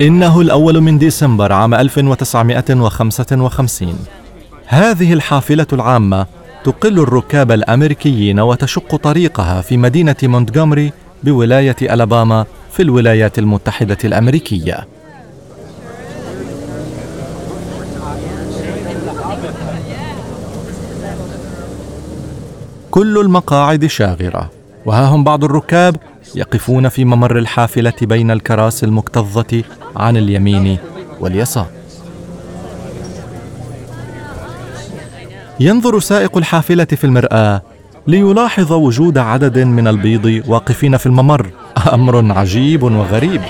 إنه الأول من ديسمبر عام 1955 هذه الحافلة العامة تقل الركاب الأمريكيين وتشق طريقها في مدينة مونتغومري بولاية ألاباما في الولايات المتحدة الأمريكية. كل المقاعد شاغرة وها هم بعض الركاب يقفون في ممر الحافلة بين الكراسي المكتظة عن اليمين واليسار. ينظر سائق الحافلة في المرآة ليلاحظ وجود عدد من البيض واقفين في الممر. أمر عجيب وغريب.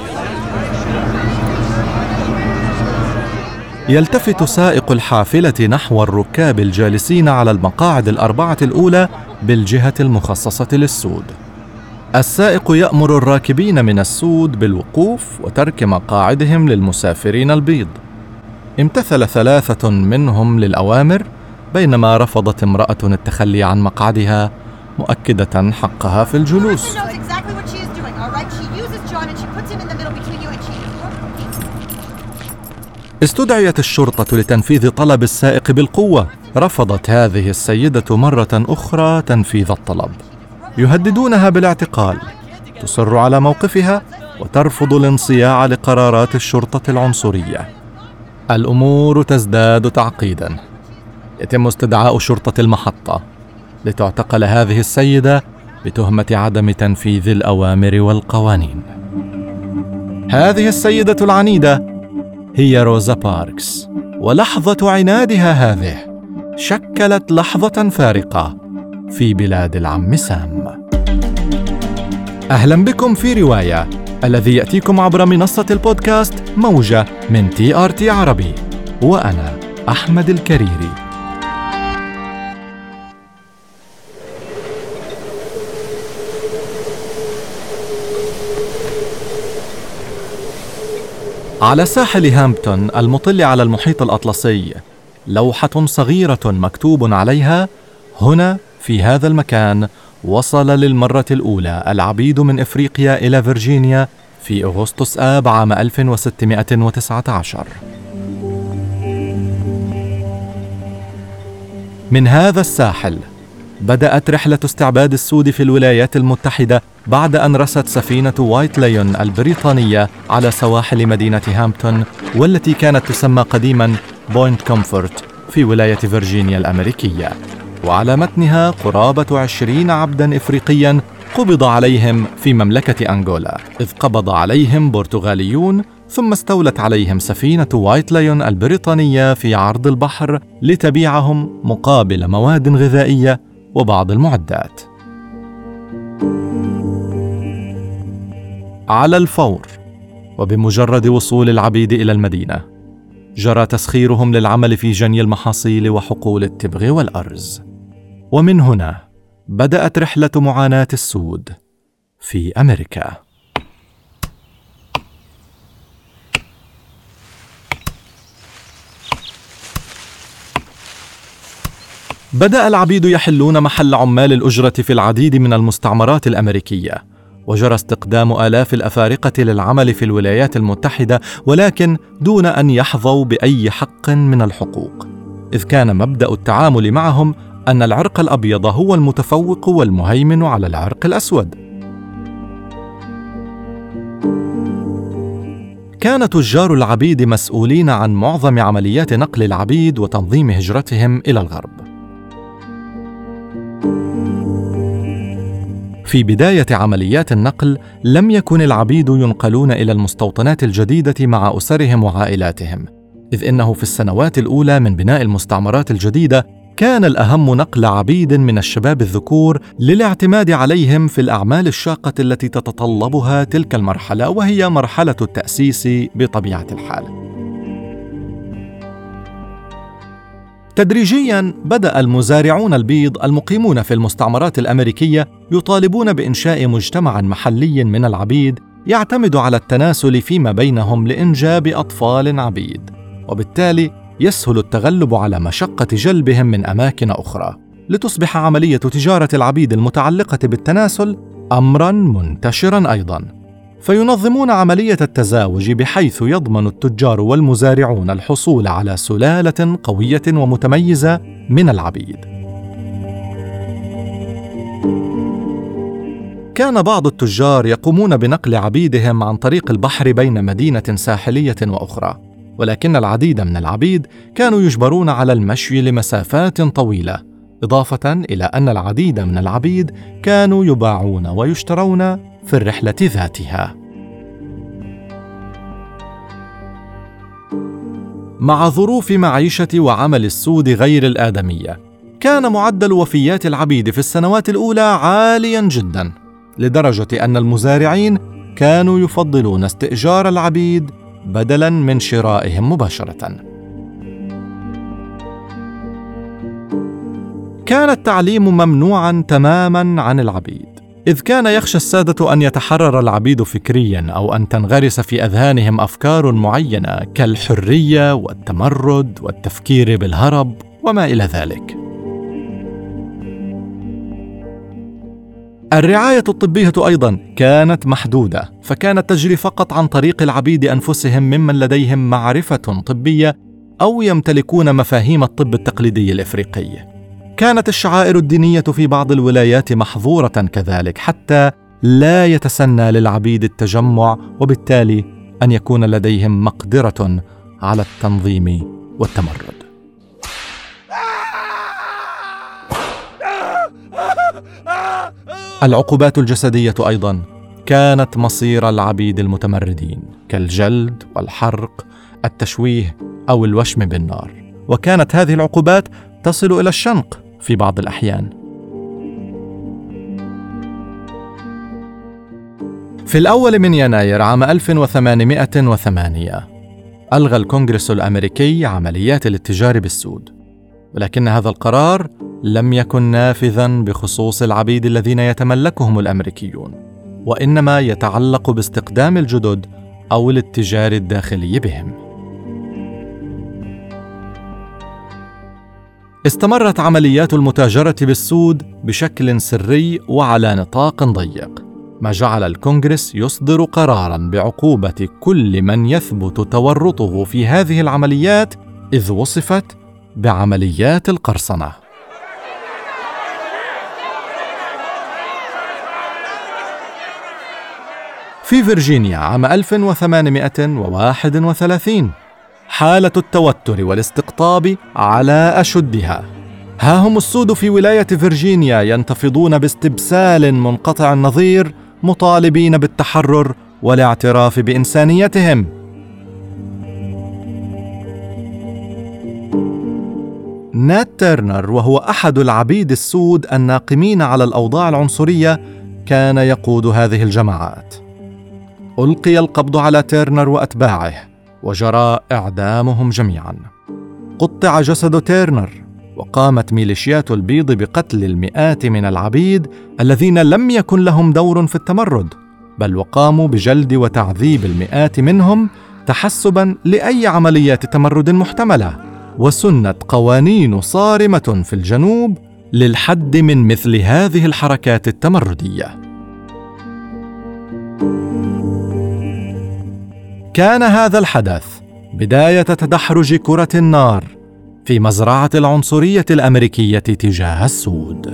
يلتفت سائق الحافلة نحو الركاب الجالسين على المقاعد الأربعة الأولى بالجهة المخصصة للسود. السائق يأمر الراكبين من السود بالوقوف وترك مقاعدهم للمسافرين البيض. امتثل ثلاثة منهم للأوامر بينما رفضت امرأة التخلي عن مقعدها مؤكدة حقها في الجلوس. استدعيت الشرطة لتنفيذ طلب السائق بالقوة. رفضت هذه السيدة مرة أخرى تنفيذ الطلب. يهددونها بالاعتقال تصر على موقفها وترفض الانصياع لقرارات الشرطة العنصرية. الأمور تزداد تعقيدا. يتم استدعاء شرطة المحطة لتعتقل هذه السيدة بتهمة عدم تنفيذ الأوامر والقوانين. هذه السيدة العنيدة هي روزا باركس ولحظة عنادها هذه شكلت لحظة فارقة. في بلاد العم سام. أهلا بكم في رواية الذي يأتيكم عبر منصة البودكاست موجة من تي آر تي عربي وأنا أحمد الكريري. على ساحل هامبتون المطل على المحيط الأطلسي لوحة صغيرة مكتوب عليها هنا في هذا المكان وصل للمرة الأولى العبيد من إفريقيا إلى فيرجينيا في أغسطس آب عام 1619 من هذا الساحل بدأت رحلة استعباد السود في الولايات المتحدة بعد أن رست سفينة وايت لايون البريطانية على سواحل مدينة هامبتون والتي كانت تسمى قديما بوينت كومفورت في ولاية فيرجينيا الأمريكية. وعلى متنها قرابة عشرين عبدا إفريقيا قبض عليهم في مملكة أنغولا إذ قبض عليهم برتغاليون ثم استولت عليهم سفينة وايت لايون البريطانية في عرض البحر لتبيعهم مقابل مواد غذائية وبعض المعدات. على الفور وبمجرد وصول العبيد إلى المدينة جرى تسخيرهم للعمل في جني المحاصيل وحقول التبغ والأرز. ومن هنا بدأت رحلة معاناة السود في أمريكا. بدأ العبيد يحلون محل عمال الأجرة في العديد من المستعمرات الأمريكية، وجرى استقدام آلاف الأفارقة للعمل في الولايات المتحدة ولكن دون أن يحظوا بأي حق من الحقوق، إذ كان مبدأ التعامل معهم أن العرق الأبيض هو المتفوق والمهيمن على العرق الأسود. كان تجار العبيد مسؤولين عن معظم عمليات نقل العبيد وتنظيم هجرتهم إلى الغرب. في بداية عمليات النقل لم يكن العبيد ينقلون إلى المستوطنات الجديدة مع أسرهم وعائلاتهم، إذ إنه في السنوات الأولى من بناء المستعمرات الجديدة كان الأهم نقل عبيد من الشباب الذكور للاعتماد عليهم في الأعمال الشاقة التي تتطلبها تلك المرحلة وهي مرحلة التأسيس بطبيعة الحال. تدريجيا بدأ المزارعون البيض المقيمون في المستعمرات الأمريكية يطالبون بإنشاء مجتمع محلي من العبيد يعتمد على التناسل فيما بينهم لإنجاب أطفال عبيد وبالتالي يسهل التغلب على مشقة جلبهم من أماكن أخرى. لتصبح عملية تجارة العبيد المتعلقة بالتناسل امرا منتشرا أيضا. فينظمون عملية التزاوج بحيث يضمن التجار والمزارعون الحصول على سلالة قوية ومتميزة من العبيد. كان بعض التجار يقومون بنقل عبيدهم عن طريق البحر بين مدينة ساحلية وأخرى ولكن العديد من العبيد كانوا يجبرون على المشي لمسافات طويلة إضافة إلى أن العديد من العبيد كانوا يباعون ويشترون في الرحلة ذاتها. مع ظروف معيشة وعمل السود غير الآدمية كان معدل وفيات العبيد في السنوات الأولى عاليا جدا لدرجة أن المزارعين كانوا يفضلون استئجار العبيد بدلا من شرائهم مباشرة. كان التعليم ممنوعا تماما عن العبيد. إذ كان يخشى السادة أن يتحرر العبيد فكريا أو أن تنغرس في أذهانهم أفكار معينة كالحرية والتمرد والتفكير بالهرب وما إلى ذلك. الرعاية الطبية أيضا كانت محدودة فكانت تجري فقط عن طريق العبيد أنفسهم ممن لديهم معرفة طبية أو يمتلكون مفاهيم الطب التقليدي الإفريقي. كانت الشعائر الدينية في بعض الولايات محظورة كذلك حتى لا يتسنى للعبيد التجمع وبالتالي أن يكون لديهم مقدرة على التنظيم والتمرد. العقوبات الجسدية أيضا كانت مصير العبيد المتمردين كالجلد والحرق التشويه أو الوشم بالنار. وكانت هذه العقوبات تصل إلى الشنق في بعض الأحيان. في الأول من يناير عام 1808 ألغى الكونغرس الأمريكي عمليات الاتجار بالسود، ولكن هذا القرار لم يكن نافذا بخصوص العبيد الذين يتملكهم الأمريكيون، وإنما يتعلق باستقدام الجدد أو الاتجار الداخلي بهم. استمرت عمليات المتاجرة بالسود بشكل سري وعلى نطاق ضيق، ما جعل الكونغرس يصدر قرارا بعقوبة كل من يثبت تورطه في هذه العمليات إذ وصفت بعمليات القرصنة. في فيرجينيا عام 1831 حالة التوتر والاستقطاب على أشدها. ها هم السود في ولاية فيرجينيا ينتفضون باستبسال منقطع النظير مطالبين بالتحرر والاعتراف بإنسانيتهم. نات تيرنر وهو أحد العبيد السود الناقمين على الأوضاع العنصرية كان يقود هذه الجماعات. ألقي القبض على تيرنر وأتباعه. وجرى إعدامهم جميعا. قطع جسد تيرنر وقامت ميليشيات البيض بقتل المئات من العبيد الذين لم يكن لهم دور في التمرد بل وقاموا بجلد وتعذيب المئات منهم تحسبا لأي عمليات تمرد محتملة. وسنت قوانين صارمة في الجنوب للحد من مثل هذه الحركات التمردية. كان هذا الحدث بداية تدحرج كرة النار في مزرعة العنصرية الأمريكية تجاه السود.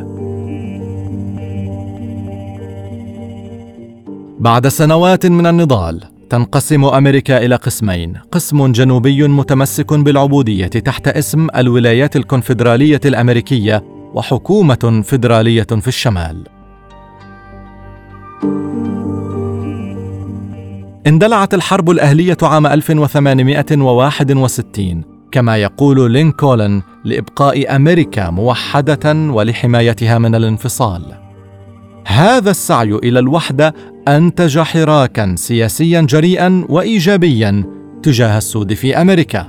بعد سنوات من النضال تنقسم أمريكا إلى قسمين قسم جنوبي متمسك بالعبودية تحت اسم الولايات الكونفدرالية الأمريكية وحكومة فيدراليه في الشمال. اندلعت الحرب الأهلية عام 1861 كما يقول لينكولن لإبقاء أمريكا موحدة ولحمايتها من الانفصال. هذا السعي إلى الوحدة أنتج حراكا سياسيا جريئا وإيجابيا تجاه السود في أمريكا.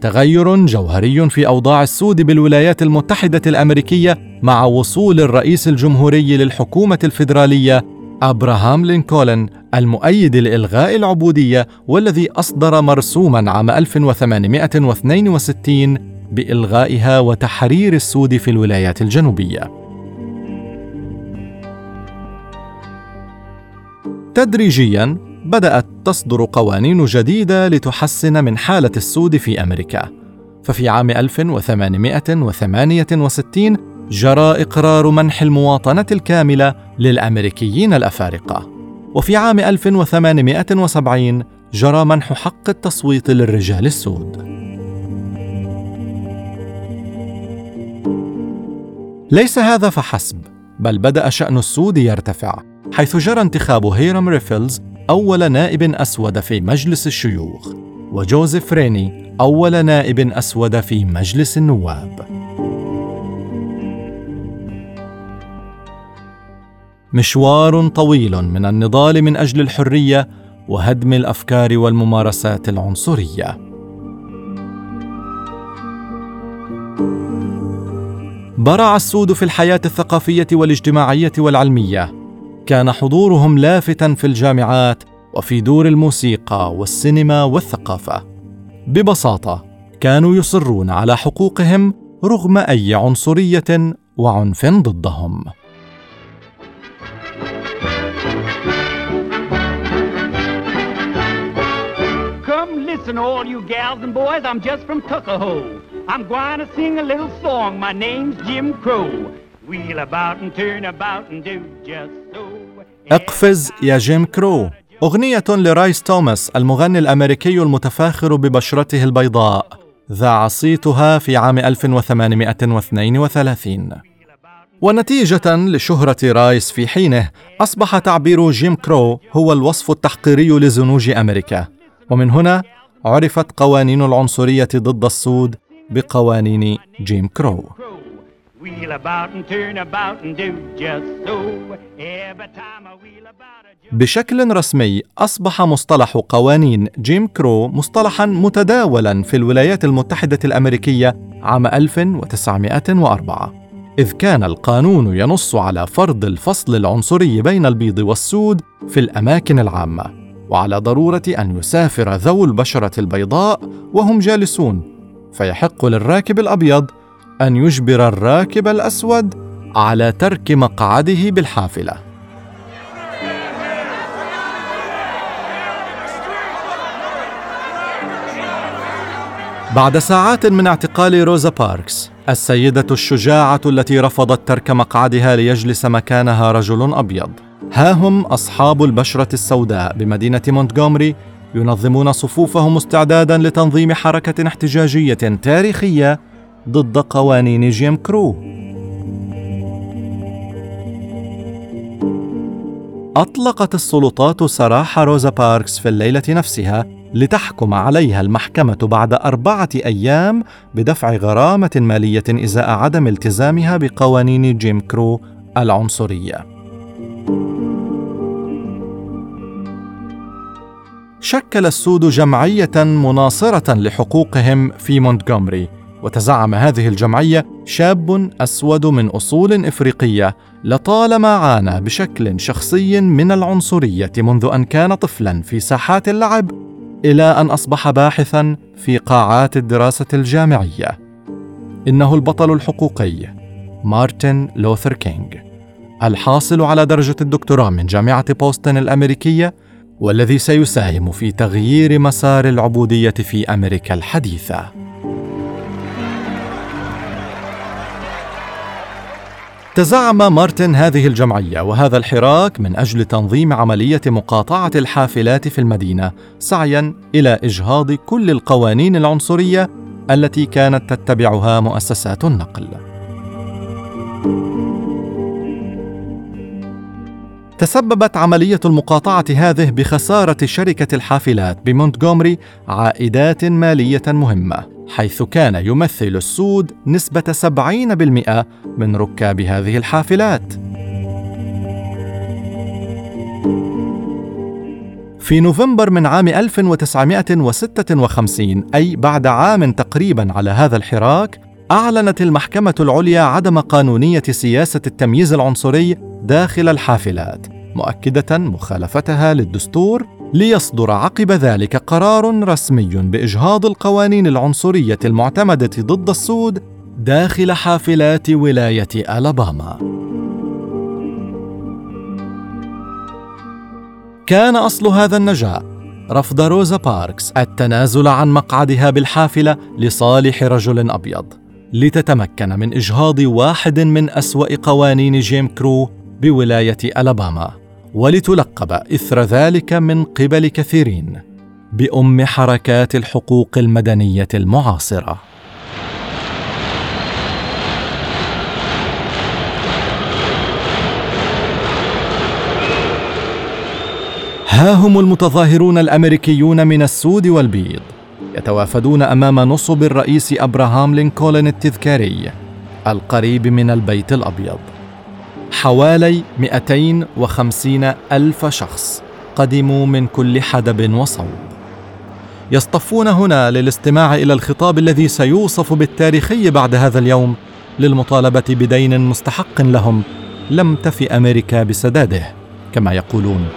تغير جوهري في أوضاع السود بالولايات المتحدة الأمريكية مع وصول الرئيس الجمهوري للحكومة الفيدرالية أبراهام لينكولن المؤيد لإلغاء العبودية والذي أصدر مرسوما عام 1862 بإلغائها وتحرير السود في الولايات الجنوبية. تدريجيا بدأت تصدر قوانين جديدة لتحسن من حالة السود في أمريكا. ففي عام 1868 جرى إقرار منح المواطنة الكاملة للأمريكيين الأفارقة. وفي عام 1870 جرى منح حق التصويت للرجال السود. ليس هذا فحسب بل بدأ شأن السود يرتفع حيث جرى انتخاب هيرام ريفلز أول نائب أسود في مجلس الشيوخ وجوزيف ريني أول نائب أسود في مجلس النواب. مشوار طويل من النضال من أجل الحرية وهدم الأفكار والممارسات العنصرية. برع السود في الحياة الثقافية والاجتماعية والعلمية كان حضورهم لافتا في الجامعات وفي دور الموسيقى والسينما والثقافه ببساطه كانوا يصرون على حقوقهم رغم اي عنصريه وعنف ضدهم Come listen, all you gals and boys. I'm just from Tuckahoe. I'm going to sing a little song. My name's Jim Crow. Wheel about and turn about and do just. اقفز يا جيم كرو. أغنية لرايس توماس المغني الأمريكي المتفاخر ببشرته البيضاء ذاع صيتها في عام 1832 ونتيجة لشهرة رايس في حينه أصبح تعبير جيم كرو هو الوصف التحقيري لزنوج أمريكا. ومن هنا عرفت قوانين العنصرية ضد السود بقوانين جيم كرو. بشكل رسمي أصبح مصطلح قوانين جيم كرو مصطلحا متداولا في الولايات المتحدة الأمريكية عام 1904 إذ كان القانون ينص على فرض الفصل العنصري بين البيض والسود في الأماكن العامة وعلى ضرورة أن يسافر ذوو البشرة البيضاء وهم جالسون. فيحق للراكب الأبيض أن يجبر الراكب الأسود على ترك مقعده بالحافلة. بعد ساعات من اعتقال روزا باركس السيدة الشجاعة التي رفضت ترك مقعدها ليجلس مكانها رجل أبيض. ها هم أصحاب البشرة السوداء بمدينة مونتغومري ينظمون صفوفهم استعدادا لتنظيم حركة احتجاجية تاريخية ضد قوانين جيم كرو أطلقت السلطات سراح روزا باركس في الليلة نفسها لتحكم عليها المحكمة بعد أربعة أيام بدفع غرامة مالية إزاء عدم التزامها بقوانين جيم كرو العنصرية. شكل السود جمعية مناصرة لحقوقهم في مونتغومري، وتزعم هذه الجمعية شاب أسود من أصول إفريقية لطالما عانى بشكل شخصي من العنصرية منذ أن كان طفلا في ساحات اللعب إلى أن أصبح باحثا في قاعات الدراسة الجامعية. إنه البطل الحقوقي مارتن لوثر كينغ الحاصل على درجة الدكتوراه من جامعة بوسطن الأمريكية والذي سيساهم في تغيير مسار العبودية في أمريكا الحديثة. تزعم مارتن هذه الجمعية وهذا الحراك من أجل تنظيم عملية مقاطعة الحافلات في المدينة سعيا إلى إجهاض كل القوانين العنصرية التي كانت تتبعها مؤسسات النقل. تسببت عملية المقاطعة هذه بخسارة شركة الحافلات بمونتغومري عائدات مالية مهمة حيث كان يمثل السود نسبة 70% من ركاب هذه الحافلات. في نوفمبر من عام 1956 أي بعد عام تقريبا على هذا الحراك أعلنت المحكمة العليا عدم قانونية سياسة التمييز العنصري داخل الحافلات مؤكدة مخالفتها للدستور ليصدر عقب ذلك قرار رسمي بإجهاض القوانين العنصرية المعتمدة ضد السود داخل حافلات ولاية ألاباما. كان أصل هذا النجاح رفض روزا باركس التنازل عن مقعدها بالحافلة لصالح رجل أبيض لتتمكن من إجهاض واحد من أسوأ قوانين جيم كرو بولاية ألاباما. ولتلقب إثر ذلك من قبل كثيرين بأم حركات الحقوق المدنية المعاصرة. ها هم المتظاهرون الأمريكيون من السود والبيض يتوافدون أمام نصب الرئيس أبراهام لينكولن التذكاري القريب من البيت الأبيض. حوالي 250 ألف شخص قدموا من كل حدب وصوب. يصطفون هنا للاستماع إلى الخطاب الذي سيوصف بالتاريخي بعد هذا اليوم للمطالبة بدين مستحق لهم لم تف أمريكا بسداده كما يقولون.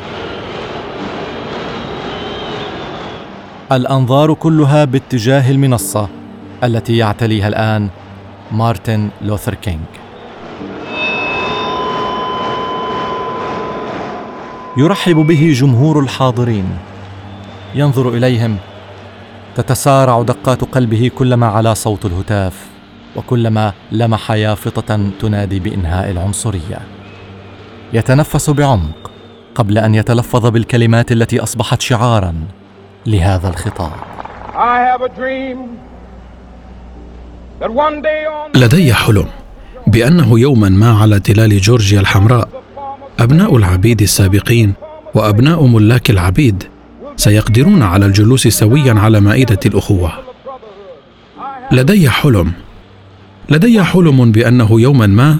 الأنظار كلها باتجاه المنصة التي يعتليها الآن مارتن لوثر كينج يرحب به جمهور الحاضرين. ينظر إليهم. تتسارع دقات قلبه كلما علا صوت الهتاف وكلما لمح يافطة تنادي بإنهاء العنصرية. يتنفس بعمق قبل أن يتلفظ بالكلمات التي أصبحت شعارا لهذا الخطاب. لدي حلم بأنه يوما ما على تلال جورجيا الحمراء أبناء العبيد السابقين وأبناء ملاك العبيد سيقدرون على الجلوس سويا على مائدة الأخوة. لدي حلم. لدي حلم بأنه يوما ما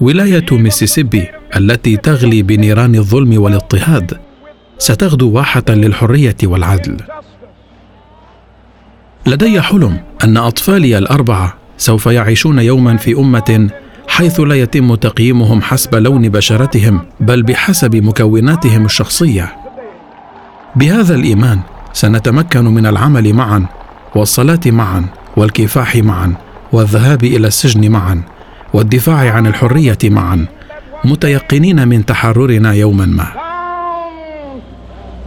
ولاية ميسيسيبي التي تغلي بنيران الظلم والاضطهاد ستغدو واحة للحرية والعدل. لدي حلم أن أطفالي الأربعة سوف يعيشون يوما في أمة حيث لا يتم تقييمهم حسب لون بشرتهم بل بحسب مكوناتهم الشخصية بهذا الإيمان سنتمكن من العمل معا والصلاة معا والكفاح معا والذهاب إلى السجن معا والدفاع عن الحرية معا متيقنين من تحررنا يوما ما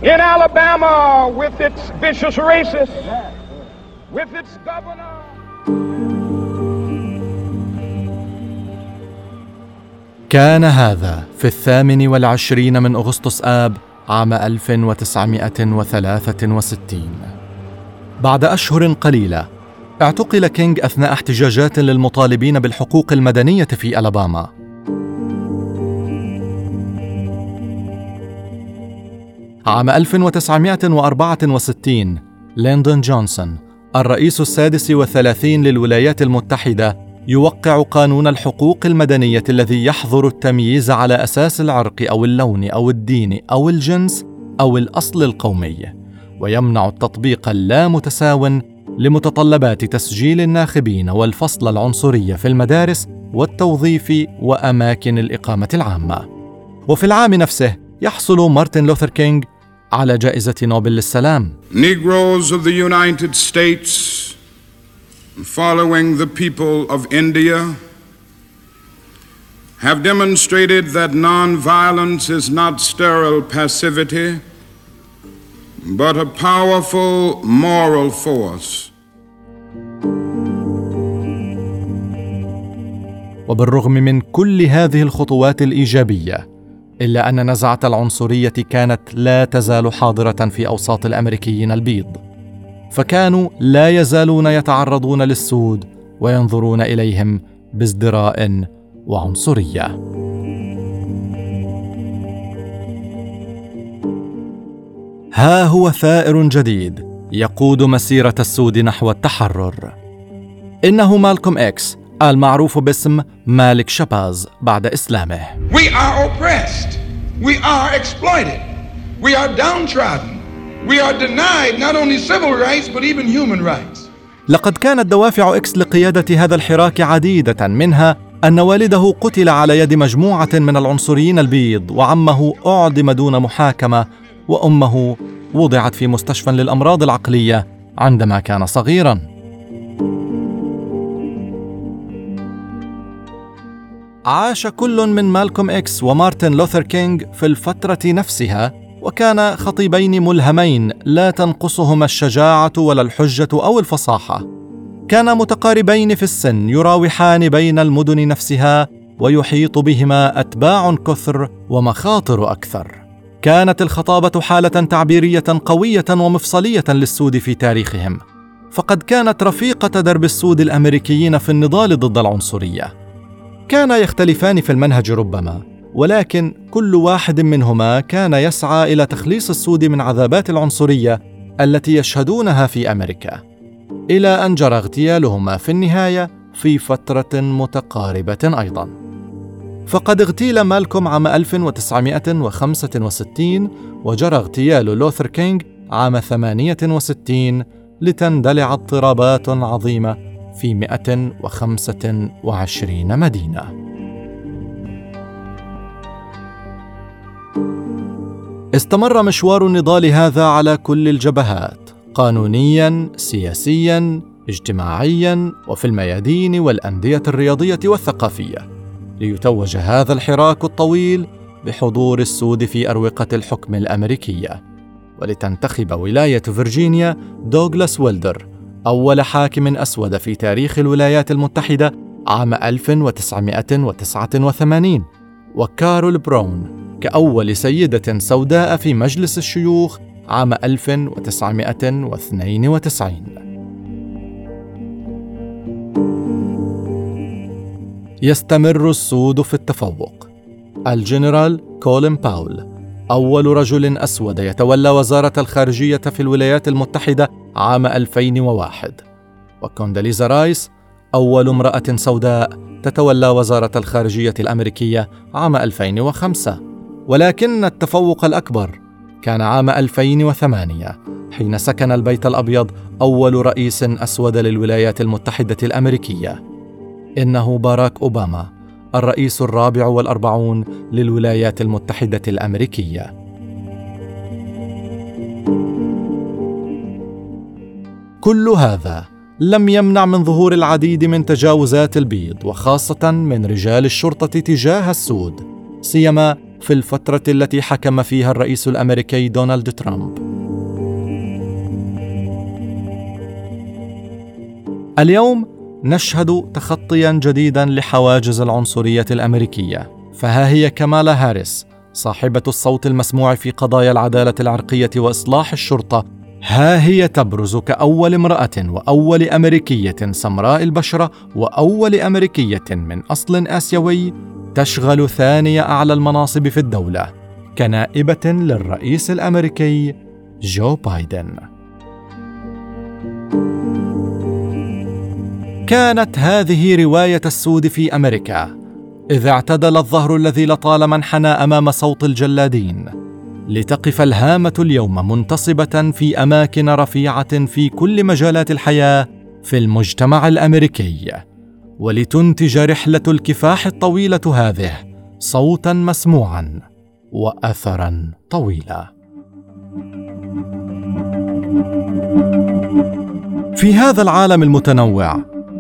In Alabama, with its vicious racists, with its governor. كان هذا في الثامن والعشرين من أغسطس آب عام 1963 بعد أشهر قليلة اعتقل كينج أثناء احتجاجات للمطالبين بالحقوق المدنية في ألاباما. عام 1964 ليندون جونسون الرئيس السادس والثلاثين للولايات المتحدة يوقع قانون الحقوق المدنية الذي يحظر التمييز على أساس العرق أو اللون أو الدين أو الجنس أو الأصل القومي ويمنع التطبيق اللامتساوي لمتطلبات تسجيل الناخبين والفصل العنصري في المدارس والتوظيف وأماكن الإقامة العامة. وفي العام نفسه يحصل مارتن لوثر كينج على جائزة نوبل للسلام. Negroes of the United States following the people of India have demonstrated that nonviolence is not sterile passivity, but a powerful moral force. وبالرغم من كل هذه الخطوات الايجابيه الا ان نزعه العنصريه كانت لا تزال حاضره في اوساط الامريكيين البيض فكانوا لا يزالون يتعرضون للسود وينظرون إليهم بازدراء وعنصرية ها هو ثائر جديد يقود مسيرة السود نحو التحرر إنه مالكوم إكس المعروف باسم مالك شاباز بعد إسلامه We are oppressed. We are exploited. We are downtrodden. We are denied not only civil rights but even human rights. لقد كانت دوافع إكس لقيادة هذا الحراك عديدة منها أن والده قتل على يد مجموعة من العنصريين البيض وعمه أعدم دون محاكمة وأمه وضعت في مستشفى للأمراض العقلية عندما كان صغيرا عاش كل من مالكوم إكس ومارتن لوثر كينج في الفترة نفسها وكان خطيبين ملهمين لا تنقصهما الشجاعة ولا الحجة أو الفصاحة. كانا متقاربين في السن يراوحان بين المدن نفسها ويحيط بهما أتباع كثر ومخاطر أكثر. كانت الخطابة حالة تعبيرية قوية ومفصلية للسود في تاريخهم. فقد كانت رفيقة درب السود الأمريكيين في النضال ضد العنصرية. كانا يختلفان في المنهج ربما. ولكن كل واحد منهما كان يسعى إلى تخليص السود من عذابات العنصرية التي يشهدونها في أمريكا إلى أن جرى اغتيالهما في النهاية في فترة متقاربة أيضا فقد اغتيل مالكوم عام 1965 وجرى اغتيال لوثر كينج عام 68 لتندلع اضطرابات عظيمة في 125 مدينة. استمر مشوار النضال هذا على كل الجبهات، قانونيا، سياسيا، اجتماعيا، وفي الميادين والأندية الرياضية والثقافية. ليتوج هذا الحراك الطويل بحضور السود في أروقة الحكم الأمريكية ولتنتخب ولاية فرجينيا دوغلاس ويلدر أول حاكم أسود في تاريخ الولايات المتحدة عام 1989 وكارول براون كأول سيدة سوداء في مجلس الشيوخ عام 1992 يستمر السود في التفوق. الجنرال كولين باول أول رجل أسود يتولى وزارة الخارجية في الولايات المتحدة عام 2001 وكونداليزا رايس أول امرأة سوداء تتولى وزارة الخارجية الأمريكية عام 2005 ولكن التفوق الأكبر كان عام 2008 حين سكن البيت الأبيض أول رئيس أسود للولايات المتحدة الأمريكية. إنه باراك أوباما الرئيس الرابع والأربعون للولايات المتحدة الأمريكية. كل هذا لم يمنع من ظهور العديد من تجاوزات البيض وخاصة من رجال الشرطة تجاه السود سيما في الفترة التي حكم فيها الرئيس الأمريكي دونالد ترامب. اليوم نشهد تخطيا جديدا لحواجز العنصرية الأمريكية. فها هي كمالا هاريس صاحبة الصوت المسموع في قضايا العدالة العرقية وإصلاح الشرطة. ها هي تبرز كأول امرأة وأول أمريكية سمراء البشرة وأول أمريكية من أصل آسيوي تشغل ثاني أعلى المناصب في الدولة كنائبة للرئيس الأمريكي جو بايدن. كانت هذه رواية السود في أمريكا إذ اعتدل الظهر الذي لطالما انحنى أمام صوت الجلادين لتقف الهامة اليوم منتصبة في أماكن رفيعة في كل مجالات الحياة في المجتمع الأمريكي. ولتنتج رحلة الكفاح الطويلة هذه صوتا مسموعا واثرا طويلا. في هذا العالم المتنوع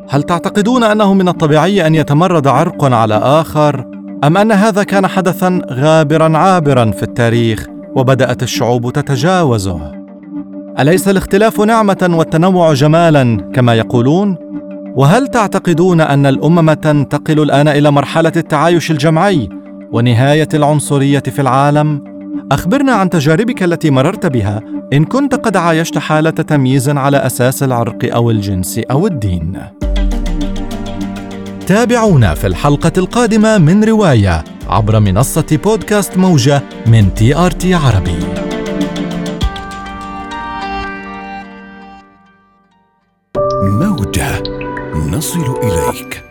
هل تعتقدون أنه من الطبيعي أن يتمرد عرق على آخر أم أن هذا كان حدثا غابرا عابرا في التاريخ وبدأت الشعوب تتجاوزه؟ أليس الاختلاف نعمة والتنوع جمالا كما يقولون؟ وهل تعتقدون أن الأمم تنتقل الآن إلى مرحلة التعايش الجمعي ونهاية العنصرية في العالم؟ أخبرنا عن تجاربك التي مررت بها. إن كنت قد عايشت حالة تمييز على أساس العرق أو الجنس أو الدين. تابعونا في الحلقة القادمة من رواية عبر منصة بودكاست موجة من تي آر تي عربي. نصل إليك.